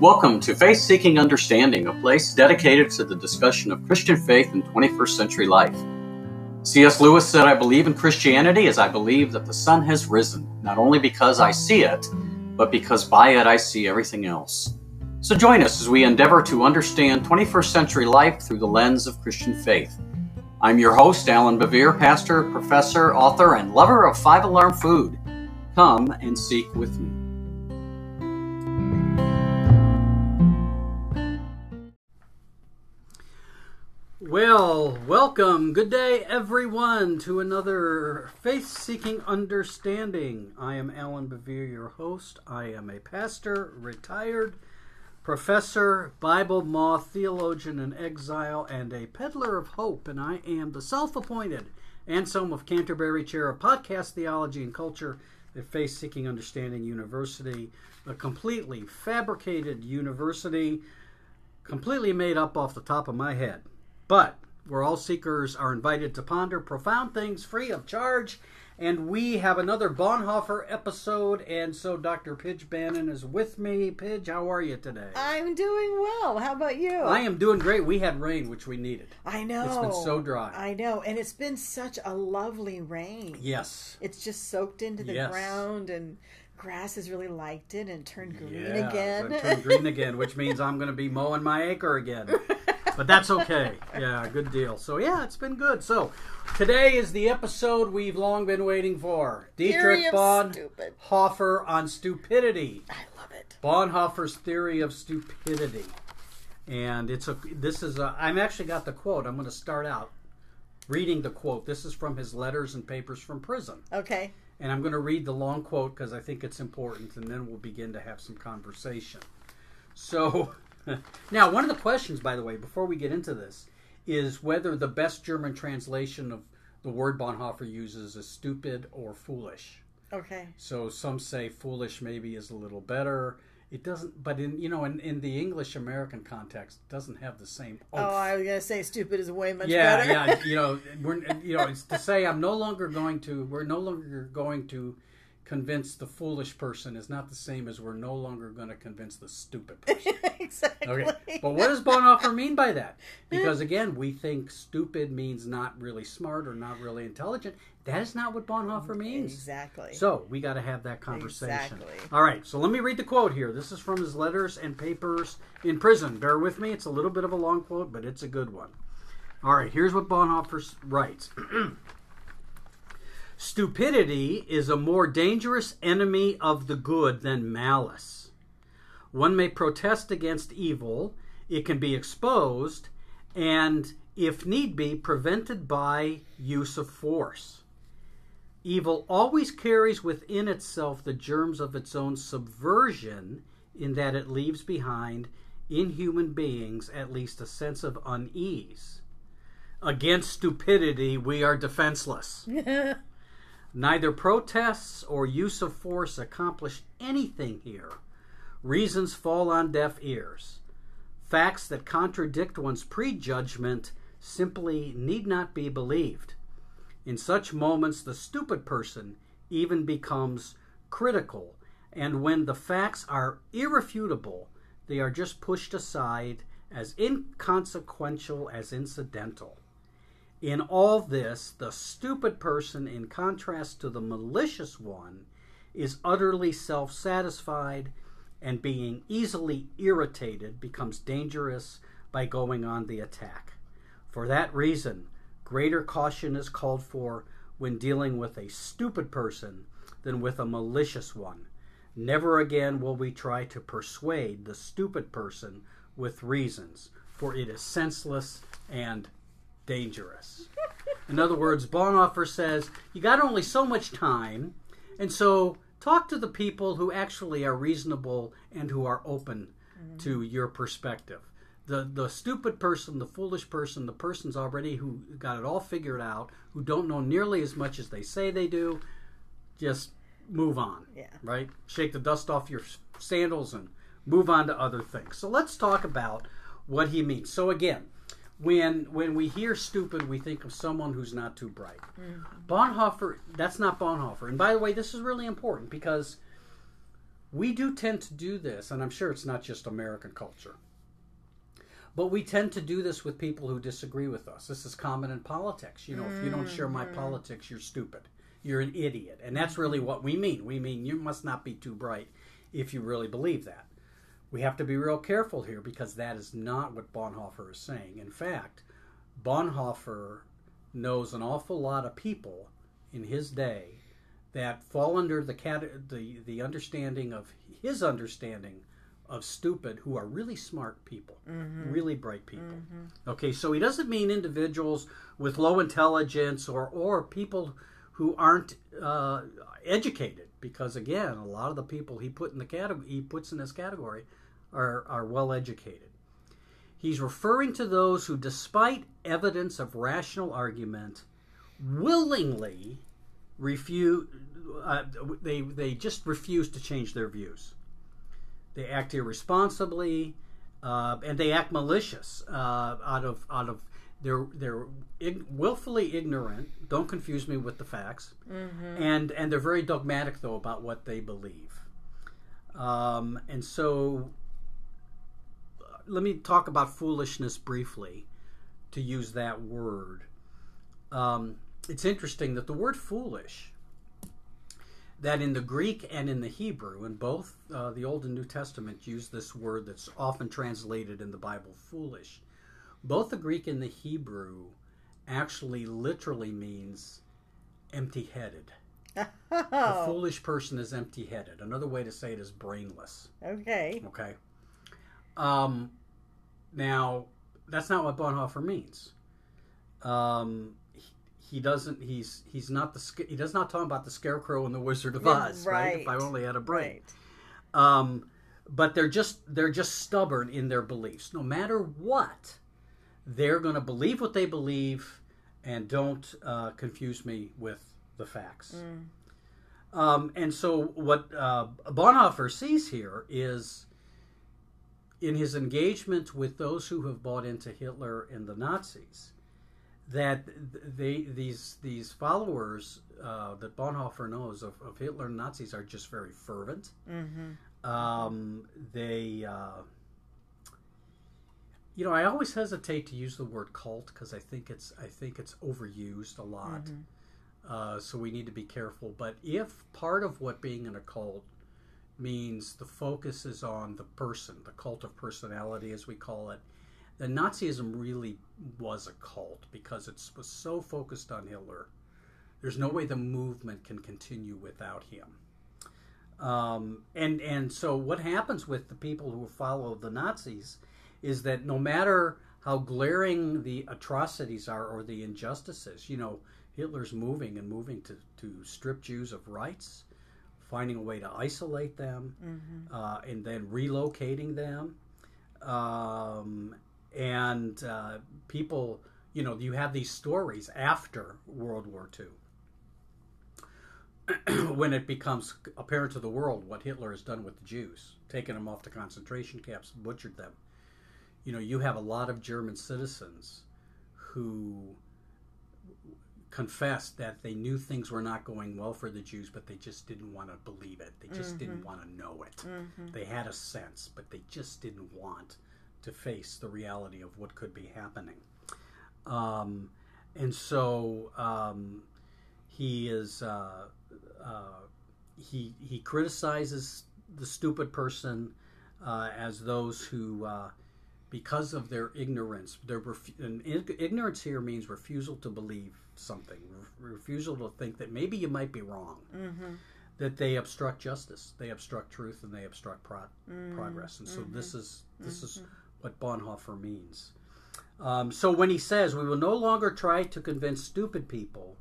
Welcome to Faith Seeking Understanding, a place dedicated to the discussion of Christian faith in 21st century life. C.S. Lewis said, I believe in Christianity as I believe that the sun has risen, not only because I see it, but because by it I see everything else. So join us as we endeavor to understand 21st century life through the lens of Christian faith. I'm your host, Allan Bevere, pastor, professor, author, and lover of five alarm food. Come and seek with me. Well, welcome. Good day, everyone, to another Faith Seeking Understanding. I am Allan Bevere, your host. I am a pastor, retired professor, Bible moth, theologian in exile, and a peddler of hope. And I am the self appointed Anselm of Canterbury Chair of Podcast Theology and Culture at Faith Seeking Understanding University, a completely fabricated university, completely made up off the top of my head. But where all seekers are invited to ponder profound things free of charge. And we have another Bonhoeffer episode, and so Dr. Pidge Bannon is with me. Pidge, how are you today? I'm doing well. How about you? I am doing great. We had rain, which we needed. I know. It's been so dry. I know, and it's been such a lovely rain. Yes. It's just soaked into the Yes. ground, and grass has really liked it and turned green Yeah, again. turned green again, which means I'm going to be mowing my acre again. But that's okay. Yeah, good deal. So yeah, it's been good. So today is the episode we've long been waiting for. Dietrich. Bonhoeffer on stupidity. I love it. Bonhoeffer's theory of stupidity. And it's a this is a I'm actually got the quote. I'm going to start out reading the quote. This is from his letters and papers from prison. Okay. And I'm going to read the long quote because I think it's important, and then we'll begin to have some conversation. So, now, one of the questions, by the way, before we get into this, is whether the best German translation of the word Bonhoeffer uses is stupid or foolish. Okay. So some say foolish maybe is a little better. It doesn't, but in you know in, in the English American context, it doesn't have the same. Oh. I was gonna say stupid is way much yeah, better. yeah. You know, we're you know it's to say I'm no longer going to. We're no longer going to convince the foolish person is not the same as we're no longer going to convince the stupid person. exactly. Okay, but what does Bonhoeffer mean by that? Because again, we think stupid means not really smart or not really intelligent. That is not what Bonhoeffer mm, means. Exactly. So we got to have that conversation. Exactly. All right. So let me read the quote here. This is from his letters and papers in prison. Bear with me. It's a little bit of a long quote, but it's a good one. All right. Here's what Bonhoeffer writes. Stupidity is a more dangerous enemy of the good than malice. One may protest against evil, it can be exposed, and, if need be, prevented by use of force. Evil always carries within itself the germs of its own subversion, in that it leaves behind in human beings at least a sense of unease. Against stupidity, we are defenseless. Neither protests or use of force accomplish anything here. Reasons fall on deaf ears. Facts that contradict one's prejudgment simply need not be believed. In such moments, the stupid person even becomes critical, and when the facts are irrefutable, they are just pushed aside as inconsequential as incidental. In all this, the stupid person, in contrast to the malicious one, is utterly self satisfied and being easily irritated becomes dangerous by going on the attack. For that reason, greater caution is called for when dealing with a stupid person than with a malicious one. Never again will we try to persuade the stupid person with reasons, for it is senseless and dangerous. In other words, Bonhoeffer says you got only so much time, and so talk to the people who actually are reasonable and who are open mm-hmm. to your perspective. The the stupid person, the foolish person, the person's already who got it all figured out, who don't know nearly as much as they say they do, just move on. Yeah. Right? Shake the dust off your sandals and move on to other things. So let's talk about what he means. So again, when when we hear stupid, we think of someone who's not too bright. Mm-hmm. Bonhoeffer, that's not Bonhoeffer. And by the way, this is really important because we do tend to do this, and I'm sure it's not just American culture. But we tend to do this with people who disagree with us. This is common in politics. You know, if you don't share my mm-hmm. politics, you're stupid. You're an idiot. And that's really what we mean. We mean you must not be too bright if you really believe that. We have to be real careful here because that is not what Bonhoeffer is saying. In fact, Bonhoeffer knows an awful lot of people in his day that fall under the cat- the the understanding of his understanding of stupid who are really smart people, really bright people. Okay, so he doesn't mean individuals with low intelligence or or people who aren't uh, educated, because again, a lot of the people he put in the category he puts in this category are are well educated. He's referring to those who, despite evidence of rational argument, willingly refuse. Uh, they they just refuse to change their views. They act irresponsibly, uh, and they act malicious uh, out of out of they're they're ig- willfully ignorant. Don't confuse me with the facts, and and they're very dogmatic though about what they believe. Um, and so, uh, let me talk about foolishness briefly, to use that word. Um, it's interesting that the word foolish that in the Greek and in the Hebrew, in both uh, the Old and New Testament, use this word that's often translated in the Bible, foolish. Both the Greek and the Hebrew actually literally means empty headed. A Oh, foolish person is empty headed. Another way to say it is brainless. okay. Okay. Um, now, that's not what Bonhoeffer means. Um, he, he doesn't. He's he's not the. He does not talk about the Scarecrow and the Wizard of Oz. Right. If I only had a brain. Right. Um, but they're just they're just stubborn in their beliefs. No matter what, they're going to believe what they believe, and don't uh, confuse me with the facts. Um, and so, what uh, Bonhoeffer sees here is in his engagement with those who have bought into Hitler and the Nazis, that they these these followers uh, that Bonhoeffer knows of, of Hitler and Nazis are just very fervent. Mm-hmm. Um, they, uh, you know, I always hesitate to use the word cult because I think it's I think it's overused a lot. Uh, so we need to be careful. But if part of what being in a cult means the focus is on the person, the cult of personality, as we call it, then Nazism really was a cult because it was so focused on Hitler. There's no way the movement can continue without him. Um, and and so what happens with the people who follow the Nazis is that no matter how glaring the atrocities are or the injustices, you know, Hitler's moving and moving to, to strip Jews of rights, finding a way to isolate them, uh, and then relocating them. Um, and uh, people, you know, you have these stories after World War II when it becomes apparent to the world what Hitler has done with the Jews, taken them off to concentration camps, butchered them. You know, you have a lot of German citizens who confessed that they knew things were not going well for the Jews, but they just didn't want to believe it. They just didn't want to know it. They had a sense, but they just didn't want to face the reality of what could be happening. Um, and so um, he is uh, uh, he he criticizes the stupid person uh, as those who uh, because of their ignorance their refu- and ignorance here means refusal to believe something re- refusal to think that maybe you might be wrong. Mm-hmm. That they obstruct justice they obstruct truth and they obstruct pro- mm-hmm. progress. And so this mm-hmm. is this is what bonhoeffer means. Um, so when he says we will no longer try to convince stupid people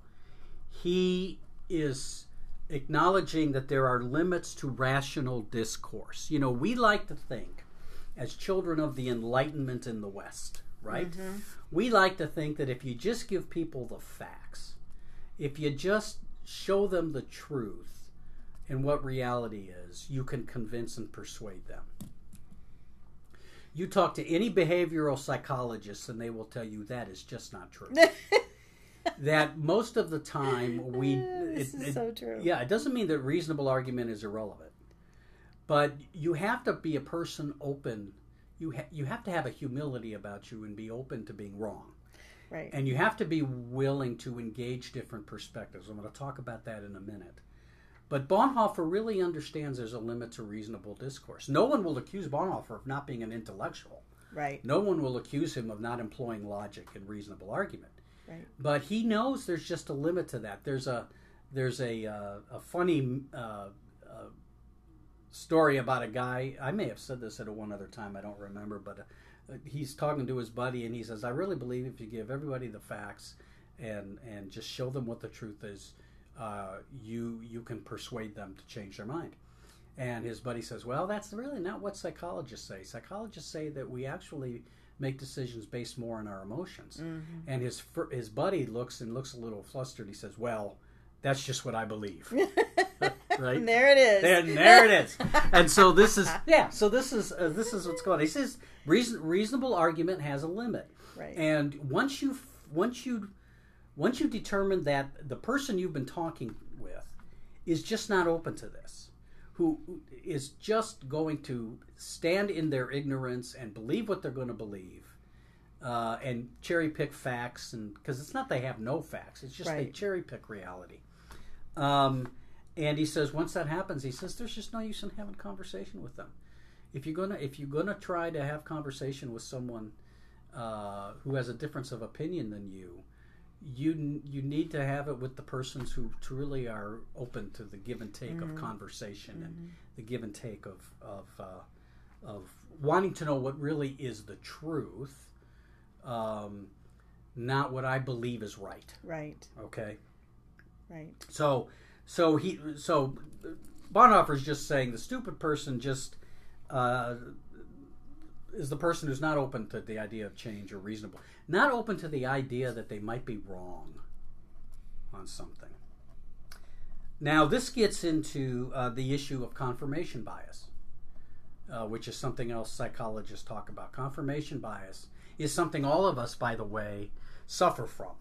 he is acknowledging that there are limits to rational discourse. You know, we like to think, as children of the Enlightenment in the West, right? Mm-hmm. We like to think that if you just give people the facts, if you just show them the truth and what reality is, you can convince and persuade them. You talk to any behavioral psychologist, and they will tell you that is just not true. that most of the time we This it- is it- so true. yeah it doesn't mean that reasonable argument is irrelevant but you have to be a person open. You ha- you have to have a humility about you and be open to being wrong. Right. And you have to be willing to engage different perspectives. I'm going to talk about that in a minute. But Bonhoeffer really understands there's a limit to reasonable discourse. No one will accuse Bonhoeffer of not being an intellectual. right. No one will accuse him of not employing logic and reasonable argument. Right. But he knows there's just a limit to that. There's a there's a uh, a funny uh, uh, story about a guy. I may have said this at a one other time. I don't remember, but uh, he's talking to his buddy and he says, "I really believe if you give everybody the facts and and just show them what the truth is, uh, you you can persuade them to change their mind." And his buddy says, "Well, that's really not what psychologists say. Psychologists say that we actually make decisions based more on our emotions." And his his buddy looks and looks a little flustered. He says, "Well, that's just what I believe." right? And there it is. And there it is. And so this is yeah. So this is uh, this is what's going. on. He says reason, reasonable argument has a limit, Right. and once you once you once you determine that the person you've been talking with is just not open to this, who is just going to stand in their ignorance and believe what they're going to believe. Uh, and cherry pick facts, and because it's not they have no facts, it's just they cherry pick reality. Um, and he says once that happens, he says there's just no use in having conversation with them. If you're gonna if you're gonna try to have conversation with someone uh, who has a difference of opinion than you, you you need to have it with the persons who truly are open to the give and take of conversation and the give and take of of uh, of wanting to know what really is the truth, um, not what I believe is right. Right. Okay. Right. So, so he, so Bonhoeffer's just saying the stupid person just uh, is the person who's not open to the idea of change or reasonable, not open to the idea that they might be wrong on something. Now, this gets into uh, the issue of confirmation bias, uh, which is something else psychologists talk about. Confirmation bias is something all of us, by the way, suffer from.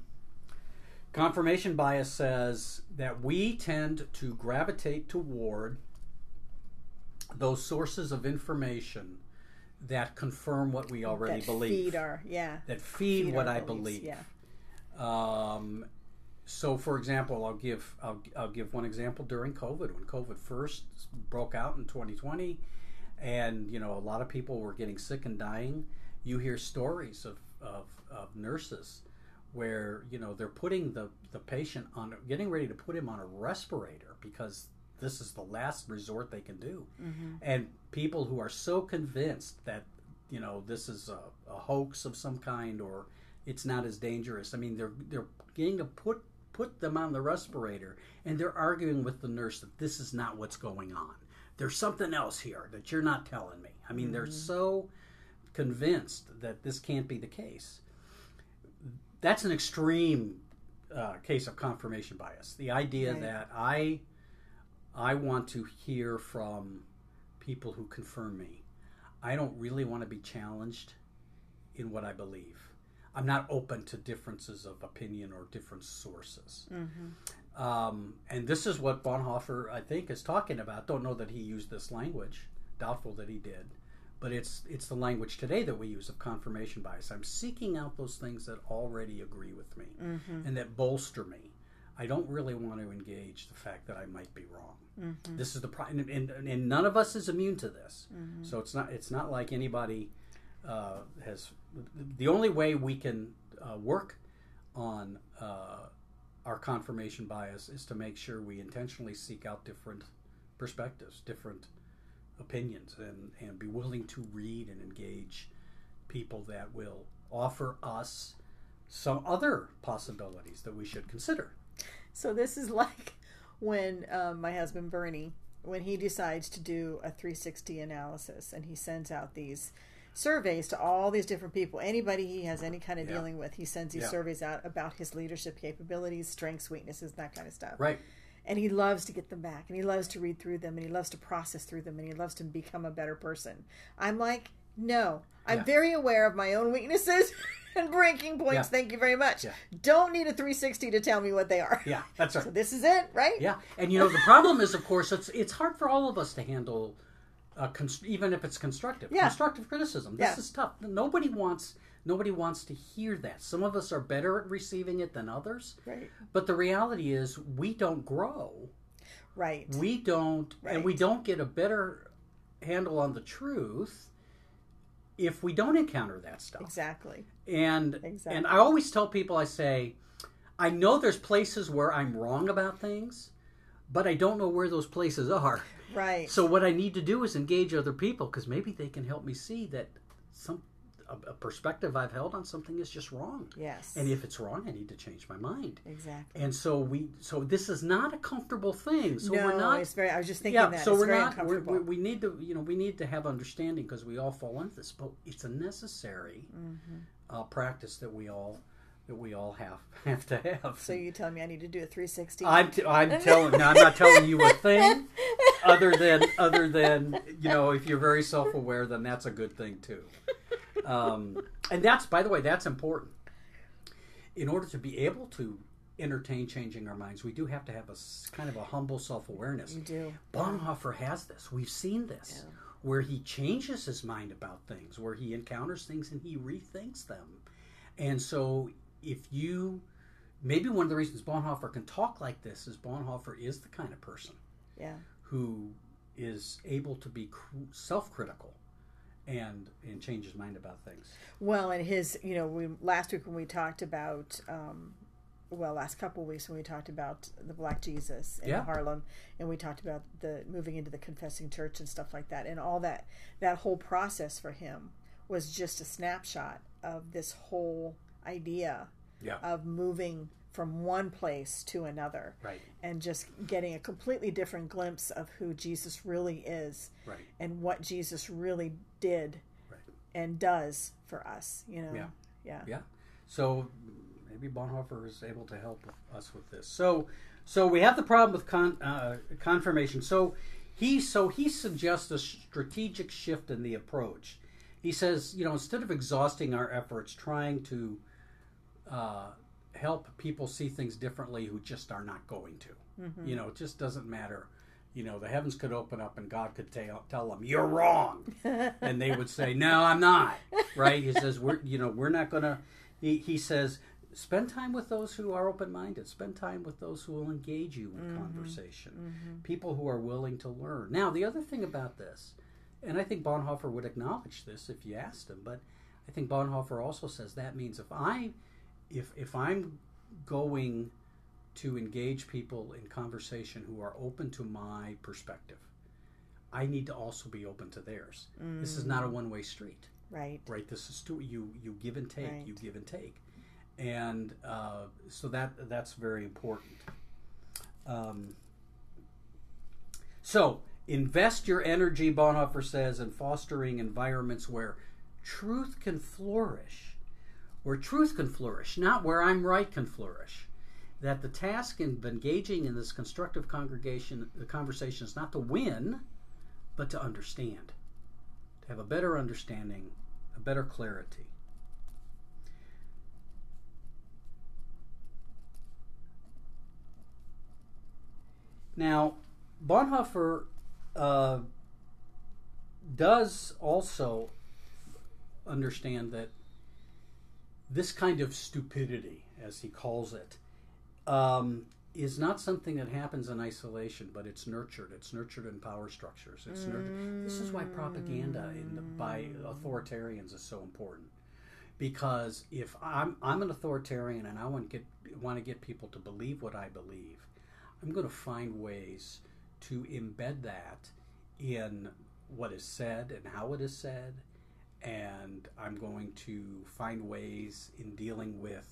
Confirmation bias says that we tend to gravitate toward those sources of information that confirm what we already that believe, feed our yeah. that feed, feed what I beliefs, believe. Yeah. Um, so, for example, I'll give I'll, I'll give one example during COVID when COVID first broke out in 2020, and you know a lot of people were getting sick and dying. You hear stories of of, of nurses where you know they're putting the the patient on getting ready to put him on a respirator because this is the last resort they can do. Mm-hmm. And people who are so convinced that you know this is a, a hoax of some kind or it's not as dangerous i mean they're they're getting to put put them on the respirator and they're arguing with the nurse that this is not what's going on. There's something else here that you're not telling me. I mean they're mm-hmm. so convinced that this can't be the case that's an extreme uh, case of confirmation bias. The idea Right. that I I want to hear from people who confirm me. I don't really want to be challenged in what I believe. I'm not open to differences of opinion or different sources. Um, and this is what Bonhoeffer, I think, is talking about. Don't know that he used this language. Doubtful that he did. But it's it's the language today that we use of confirmation bias. I'm seeking out those things that already agree with me and that bolster me. I don't really want to engage the fact that I might be wrong. This is the problem, and, and, and none of us is immune to this. So it's not it's not like anybody uh, has. The only way we can uh, work on uh, our confirmation bias is to make sure we intentionally seek out different perspectives, different opinions, and, and be willing to read and engage people that will offer us some other possibilities that we should consider. So this is like when um, my husband Bernie, when he decides to do a 360 analysis, and he sends out these surveys to all these different people. Anybody he has any kind of Yeah. dealing with, he sends these Yeah. surveys out about his leadership capabilities, strengths, weaknesses, that kind of stuff. Right. And he loves to get them back, and he loves to read through them, and he loves to process through them, and he loves to become a better person. I'm like, no, I'm Yeah. very aware of my own weaknesses and breaking points. Yeah. Thank you very much. Yeah. Don't need a 360 to tell me what they are. Yeah, that's right. So this is it, right? Yeah, and you know the problem is, of course, it's it's hard for all of us to handle uh, const- even if it's constructive, Yeah. constructive criticism. This is tough. Nobody wants nobody wants to hear that. Some of us are better at receiving it than others. Right. But the reality is, we don't grow. Right. We don't, and we don't get a better handle on the truth if we don't encounter that stuff. Exactly. And Exactly. and I always tell people, I say, I know there's places where I'm wrong about things, but I don't know where those places are. Right. So what I need to do is engage other people because maybe they can help me see that some a, a perspective I've held on something is just wrong. yes. And if it's wrong, I need to change my mind. exactly. And so we so this is not a comfortable thing. So no, we're not it's very. I was just thinking yeah, that. so it's we're not. We're, we we need to, you know, we need to have understanding because we all fall into this. But it's a necessary Mm-hmm. uh, practice that we all that we all have have to have. so you telling me I need to do a 360? I'm t- I'm telling. Now, I'm not telling you a thing, other than other than you know, if you're very self aware, then that's a good thing too. Um, and that's by the way, that's important. In order to be able to entertain changing our minds, we do have to have a kind of a humble self awareness. you do. Bonhoeffer has this. We've seen this, where he changes his mind about things, where he encounters things and he rethinks them. And so, if you, maybe one of the reasons Bonhoeffer can talk like this is Bonhoeffer is the kind of person Yeah. who is able to be cr- self-critical and and change his mind about things. Well, and his, you know, we last week when we talked about, um, well, last couple of weeks when we talked about the Black Jesus in Yeah. Harlem, and we talked about the moving into the confessing church and stuff like that, and all that, that whole process for him was just a snapshot of this whole idea Yeah. of moving from one place to another Right. and just getting a completely different glimpse of who Jesus really is Right. and what Jesus really did Right. and does for us, you know. Yeah. Yeah. Yeah. So maybe Bonhoeffer is able to help us with this. So so we have the problem with con, uh, confirmation. So he so he suggests a strategic shift in the approach. He says, you know, instead of exhausting our efforts trying to uh, help people see things differently who just are not going to, mm-hmm. you know, it just doesn't matter. You know, the heavens could open up and God could tell, tell them, "You're wrong," and they would say, "No, I'm not." Right? He says, "We're, you know, we're not going to." He, he says, "Spend time with those who are open-minded. Spend time with those who will engage you in mm-hmm. conversation. Mm-hmm. People who are willing to learn." Now, the other thing about this, and I think Bonhoeffer would acknowledge this if you asked him, but I think Bonhoeffer also says that means if I, if if I'm going to engage people in conversation who are open to my perspective. I need to also be open to theirs. This is not a one-way street, Right. right? This is to, you you give and take, Right. you give and take, and uh, so that that's very important. Um, so invest your energy, Bonhoeffer says, in fostering environments where truth can flourish, where truth can flourish, not where I'm right can flourish that the task of engaging in this constructive congregation, the conversation is not to win, but to understand, to have a better understanding, a better clarity. Now, Bonhoeffer uh, does also understand that this kind of stupidity, as he calls it, um, is not something that happens in isolation, but it's nurtured. It's nurtured in power structures. It's nurtured. This is why propaganda the, by authoritarians is so important, because if I'm I'm an authoritarian and I want to get want to get people to believe what I believe, I'm going to find ways to embed that in what is said and how it is said, and I'm going to find ways in dealing with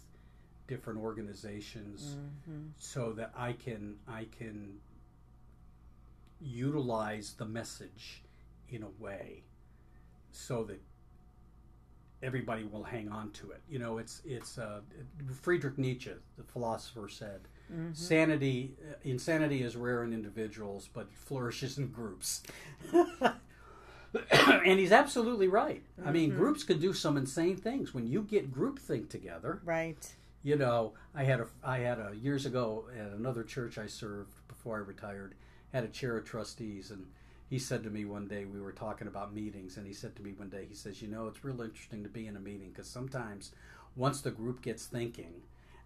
different organizations so that I can I can utilize the message in a way so that everybody will hang on to it. You know, it's it's uh, Friedrich Nietzsche, the philosopher, said, "Sanity, uh, insanity is rare in individuals, but flourishes in groups." and he's absolutely right. I mean, mm-hmm. groups can do some insane things when you get groupthink together Right. you know, I had a I had a years ago at another church I served before I retired had a chair of trustees and he said to me one day we were talking about meetings, and he said to me one day, he says, "You know, it's real interesting to be in a meeting because sometimes once the group gets thinking."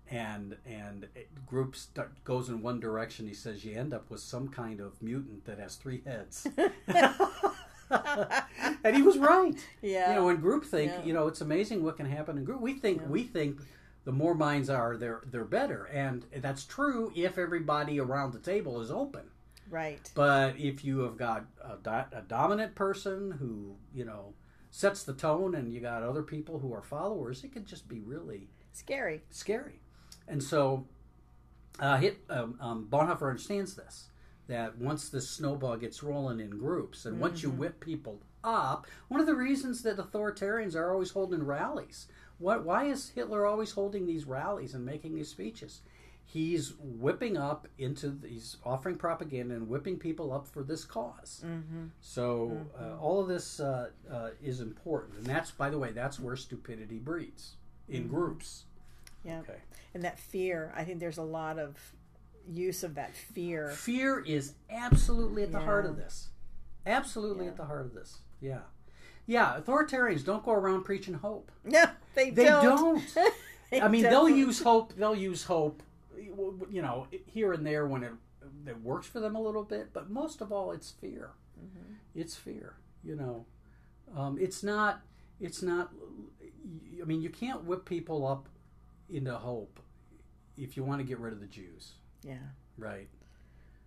And and group start, goes in one direction. He says you end up with some kind of mutant that has three heads. and he was right. Yeah. You know, in group think, Yeah. you know, it's amazing what can happen in group. We think Yeah. we think the more minds are, they're they're better, and that's true if everybody around the table is open. right. But if you have got a, do- a dominant person who you know sets the tone, and you got other people who are followers, it could just be really Scary. scary. And so, uh, hit, um, um, Bonhoeffer understands this that once the snowball gets rolling in groups, and once you whip people up, one of the reasons that authoritarians are always holding rallies. What, why is Hitler always holding these rallies and making these speeches? He's whipping up into, he's offering propaganda and whipping people up for this because Mm-hmm. So uh, all of this uh, uh, is important, and that's, by the way, that's where stupidity breeds in groups. Yeah. Okay. And that fear. I think there's a lot of use of that fear. Fear is absolutely at the heart of this. Absolutely Yeah. at the heart of this. Yeah. Yeah, authoritarians don't go around preaching hope. No, they, They don't. don't. They I mean, they'll use hope. They'll use hope, you know, here and there when it that works for them a little bit. But most of all, it's fear. Mm-hmm. It's fear. You know, um, it's not. It's not. I mean, you can't whip people up into hope if you want to get rid of the Jews. Yeah. Right.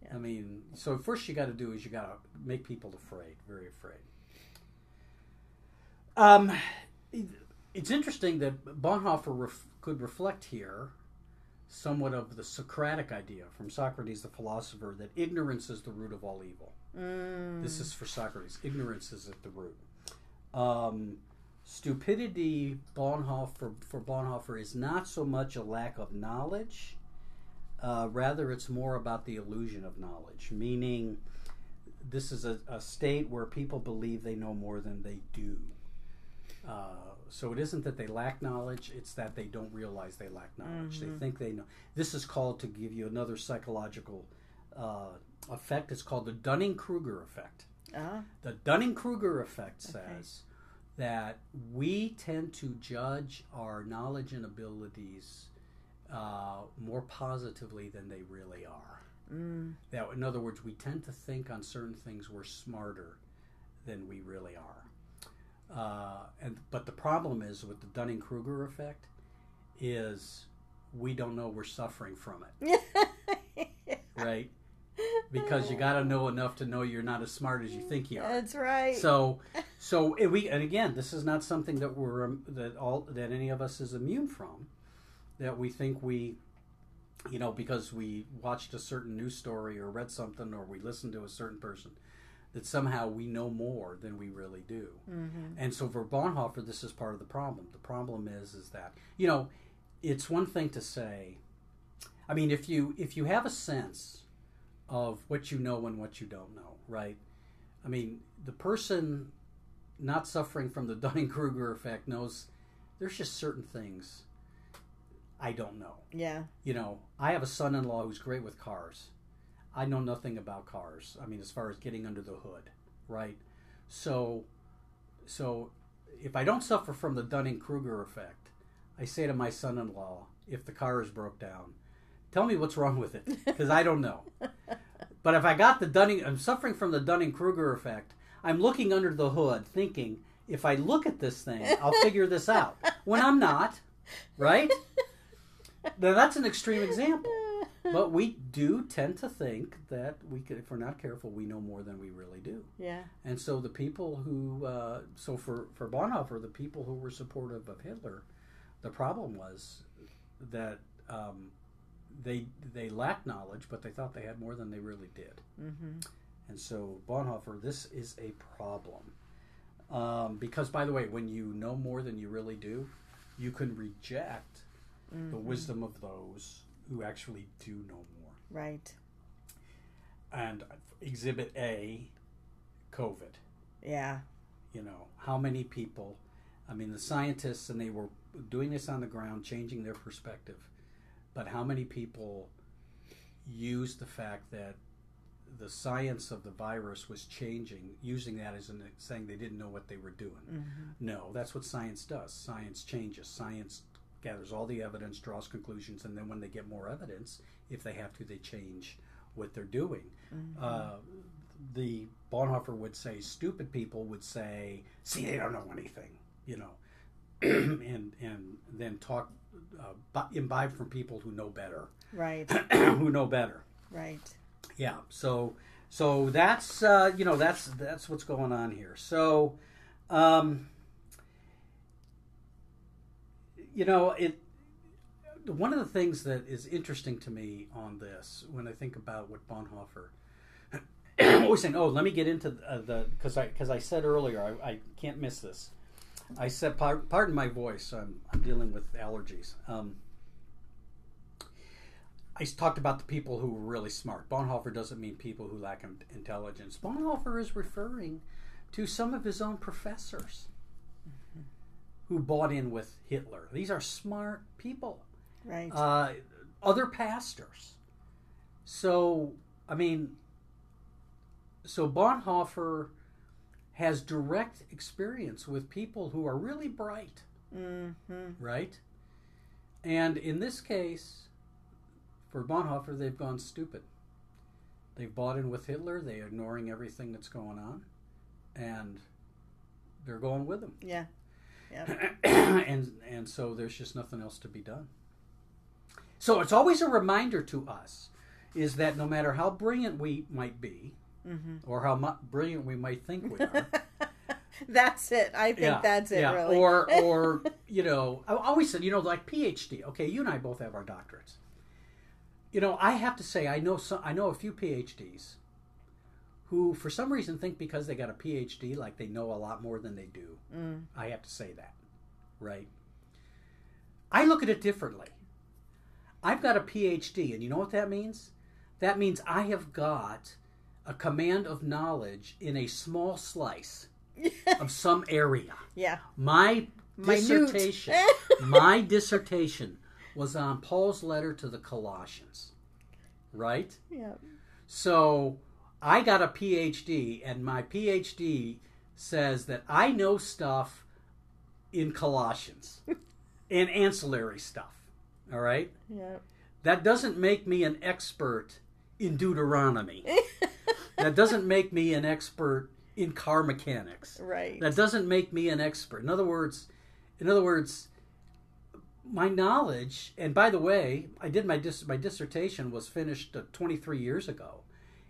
Yeah. I mean, so first you got to do is you got to make people afraid, very afraid. Um, it's interesting that Bonhoeffer ref- could reflect here somewhat of the Socratic idea from Socrates, the philosopher, that ignorance is the root of all evil. Mm. This is for Socrates. Ignorance is at the root. Um, stupidity, Bonhoeffer, for Bonhoeffer, is not so much a lack of knowledge. Uh, rather, it's more about the illusion of knowledge, meaning this is a, a state where people believe they know more than they do. Uh, so it isn't that they lack knowledge; it's that they don't realize they lack knowledge. They think they know. This is called to give you another psychological uh, effect. It's called the Dunning-Kruger effect. Ah, The Dunning Kruger effect says that we tend to judge our knowledge and abilities uh, more positively than they really are. mm, That, in other words, we tend to think on certain things we're smarter than we really are. Uh, and but the problem is with the Dunning Kruger effect is we don't know we're suffering from it, right? Because you got to know enough to know you're not as smart as you think you are. That's right. So, so we and again, this is not something that we're um, that all that any of us is immune from. That we think we, you know, because we watched a certain news story or read something or we listened to a certain person, that somehow we know more than we really do. Mhm. And so for Bonhoeffer, this is part of the problem. The problem is is that you know, it's one thing to say. I mean, if you if you have a sense of what you know and what you don't know, right? I mean, the person not suffering from the Dunning Kruger effect knows there's just certain things I don't know. yeah. You know, I have a son in law who's great with cars. I know nothing about cars. I mean, as far as getting under the hood, right? So, so if I don't suffer from the Dunning Kruger effect, I say to my son in law, if the car is broke down, tell me what's wrong with it, because I don't know. But if I got the Dunning, I'm suffering from the Dunning Kruger effect. I'm looking under the hood, thinking if I look at this thing, I'll figure this out. When I'm not, right? Now that's an extreme example, but we do tend to think that we could, if we're not careful, we know more than we really do. yeah. And so the people who, uh, so for for Bonhoeffer, the people who were supportive of Hitler, the problem was that um, they they lacked knowledge, but they thought they had more than they really did. Mm-hmm. And so Bonhoeffer, this is a problem. Um, because, by the way, when you know more than you really do, you can reject the wisdom of those who actually do know more. Right. And Exhibit A, COVID. Yeah. You know, how many people, I mean, the scientists, and they were doing this on the ground, changing their perspective, but how many people used the fact that the science of the virus was changing, using that as an, saying they didn't know what they were doing. Mm-hmm. No, that's what science does. Science changes. Science gathers all the evidence, draws conclusions, and then when they get more evidence, if they have to, they change what they're doing. Mm-hmm. Uh, the Bonhoeffer would say, stupid people would say, "See, they don't know anything," you know, and and then talk, uh, imbibe from people who know better, Right. who know better. Right. Yeah. So so that's uh, you know that's that's what's going on here. So um, you know it. One of the things that is interesting to me on this, when I think about what Bonhoeffer I'm always saying, "Oh, let me get into uh, the because I because I said earlier I, I can't miss this." I said, par- "Pardon my voice. I'm I'm dealing with allergies." Um, I talked about the people who were really smart. Bonhoeffer doesn't mean people who lack intelligence. Bonhoeffer is referring to some of his own professors who bought in with Hitler. These are smart people. Right. Uh, other pastors. So, I mean, so Bonhoeffer has direct experience with people who are really bright, mm-hmm. right? And in this case, for Bonhoeffer, they've gone stupid. They've bought in with Hitler. They're ignoring everything that's going on, and they're going with him. Yeah. Yeah. and and so there's just nothing else to be done. So it's always a reminder to us is that no matter how brilliant we might be, Mm-hmm. or how mu- brilliant we might think we are, that's it. I think that's it. yeah. Really. Or or you know, I always said, you know, like PhD. Okay, you and I both have our doctorates. You know, I have to say, I know some, I know a few PhDs who, for some reason, think because they got a PhD, like they know a lot more than they do. Mm. I have to say that, right? I look at it differently. I've got a PhD, and you know what that means? That means I have got a command of knowledge in a small slice of some area. yeah. My Minute. dissertation, my dissertation was on Paul's letter to the Colossians, right? Yeah. So I got a PhD, and my PhD says that I know stuff in Colossians and ancillary stuff. All right? Yeah. That doesn't make me an expert in Deuteronomy. that doesn't make me an expert in car mechanics. Right. That doesn't make me an expert. In other words, in other words, my knowledge. And by the way, I did my dis- my dissertation was finished uh, 23 years ago.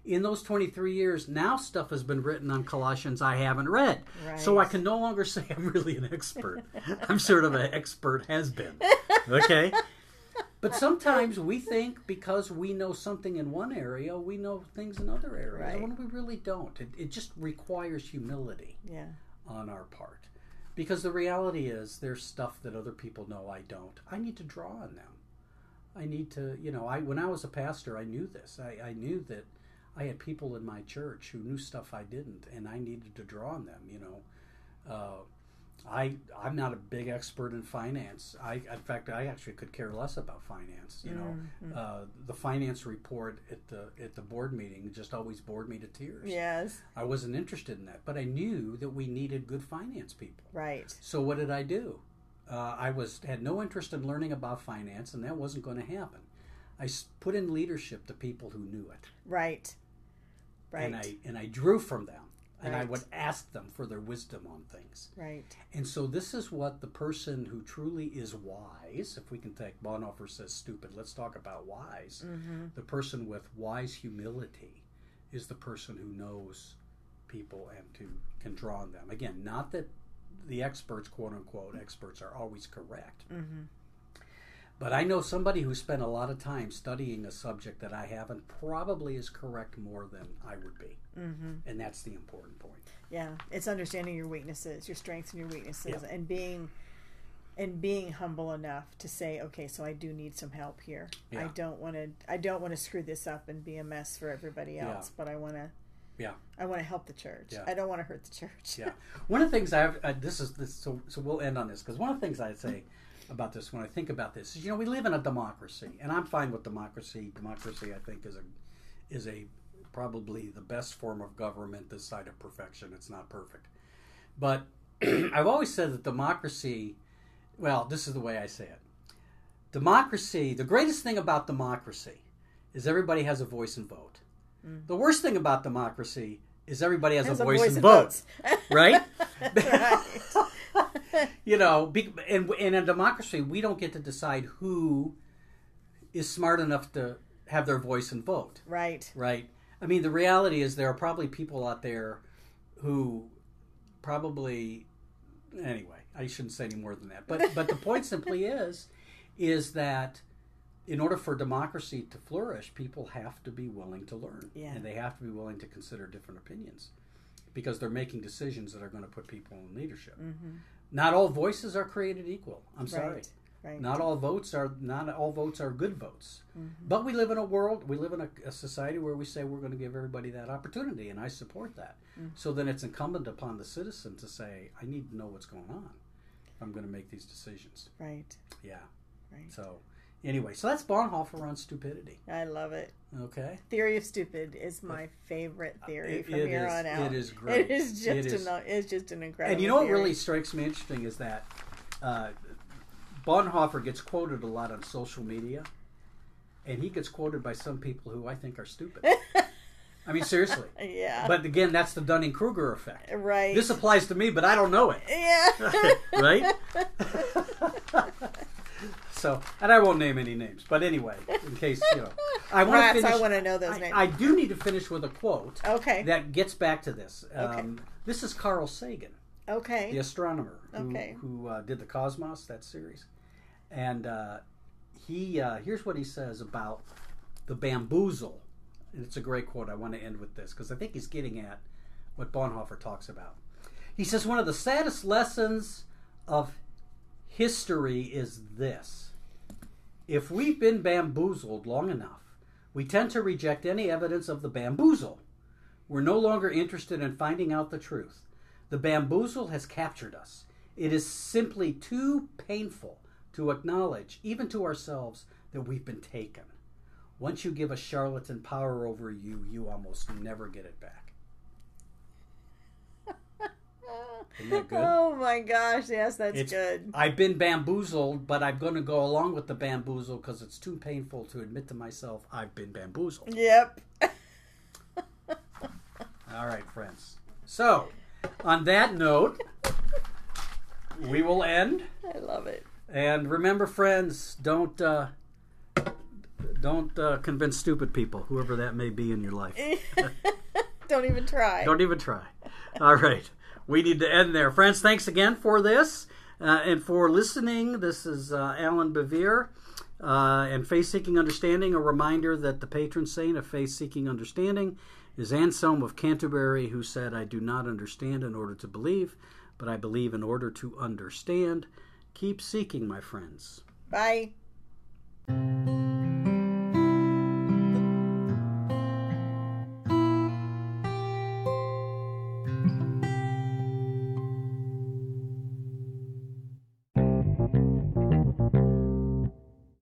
In those 23 years, now stuff has been written on Colossians I haven't read. So I can no longer say I'm really an expert. I'm sort of an expert has been. Okay? But sometimes we think because we know something in one area, we know things in other areas. Right. When we really don't. It, it just requires humility yeah. on our part. Because the reality is, there's stuff that other people know I don't. I need to draw on them. I need to, you know, I when I was a pastor, I knew this. I, I knew that I had people in my church who knew stuff I didn't, and I needed to draw on them. You know, uh, I I'm not a big expert in finance. I in fact I actually could care less about finance. You know, Mhm. uh, the finance report at the at the board meeting just always bored me to tears. Yes. I wasn't interested in that, but I knew that we needed good finance people. Right. So what did I do? Uh, I was had no interest in learning about finance, and that wasn't going to happen. I put in leadership to people who knew it, Right. Right. and I and I drew from them, and I would ask them for their wisdom on things. right. And so this is what the person who truly is wise, if we can take Bonhoeffer says stupid, let's talk about wise. Mm-hmm. The person with wise humility is the person who knows people and who can draw on them. Again, not that the experts, quote unquote, experts are always correct. Mm-hmm. But I know somebody who spent a lot of time studying a subject that I haven't probably is correct more than I would be. Mm-hmm. And that's the important point. Yeah. It's understanding your weaknesses, your strengths and your weaknesses, Yeah. and being and being humble enough to say, okay, so I do need some help here. I don't want to. I don't want to screw this up and be a mess for everybody Yeah. else. But I want to. Yeah. I want to help the church. Yeah. I don't want to hurt the church. Yeah. One of the things I've uh, this is this so so we'll end on this because one of the things I'd say about this when I think about this is you know we live in a democracy and I'm fine with democracy. Democracy I think is a is a probably the best form of government this side of perfection. It's not perfect. But I've always said that democracy, well, this is the way I say it. Democracy, the greatest thing about democracy is everybody has a voice and vote. Mm. The worst thing about democracy is everybody has, Has a a voice, voice and and vote, right? Right. you know, be, and in a democracy, we don't get to decide who is smart enough to have their voice and vote, right. right? I mean, the reality is there are probably people out there who probably anyway. I shouldn't say any more than that. But but the point simply is is that in order for democracy to flourish, people have to be willing to learn, Yeah. and they have to be willing to consider different opinions because they're making decisions that are going to put people in leadership. Not all voices are created equal. I'm sorry. Right. Right. Not all votes are not all votes are good votes. Mm-hmm. But we live in a world, we live in a, a society where we say we're going to give everybody that opportunity, and I support that. Mm. So then it's incumbent upon the citizen to say, I need to know what's going on. if I'm going to make these decisions. Right. Yeah. Right. So anyway, so that's Bonhoeffer on stupidity. I love it. Okay. Theory of stupid is my favorite theory It- from it here is- on out. it is great. It is just It is. an it's just an incredible. And you know what theory. really strikes me interesting is that uh, Bonhoeffer gets quoted a lot on social media, and he gets quoted by some people who I think are stupid. I mean, seriously. Yeah. But again, that's the Dunning Kruger effect. right. This applies to me, but I don't know it. yeah. right? so, and I won't name any names, but anyway, in case you know, I want to I want to know those I, names. I do need to finish with a quote okay. that gets back to this. Okay. Um, This is Carl Sagan, okay. the astronomer who, Okay. who uh, did the Cosmos, that series, and uh, he uh, here's what he says about the bamboozle. And it's a great quote. I want to end with this because I think he's getting at what Bonhoeffer talks about. He says one of the saddest lessons of history is this. If we've been bamboozled long enough, we tend to reject any evidence of the bamboozle. We're no longer interested in finding out the truth. The bamboozle has captured us. It is simply too painful to acknowledge, even to ourselves, that we've been taken. Once you give a charlatan power over you, you almost never get it back. Isn't that good? Oh my gosh! Yes, that's It's- good. I've been bamboozled, but I'm going to go along with the bamboozle because it's too painful to admit to myself I've been bamboozled. Yep. All right, friends. So, on that note, we will end. I love it. And remember, friends, don't uh, don't uh, convince stupid people, whoever that may be in your life. Don't even try. Don't even try. All right. We need to end there. Friends, thanks again for this uh, and for listening. This is uh, Allan Bevere uh, and Faith Seeking Understanding. A reminder that the patron saint of Faith Seeking Understanding is Anselm of Canterbury, who said, I do not understand in order to believe, but I believe in order to understand. Keep seeking, my friends. Bye.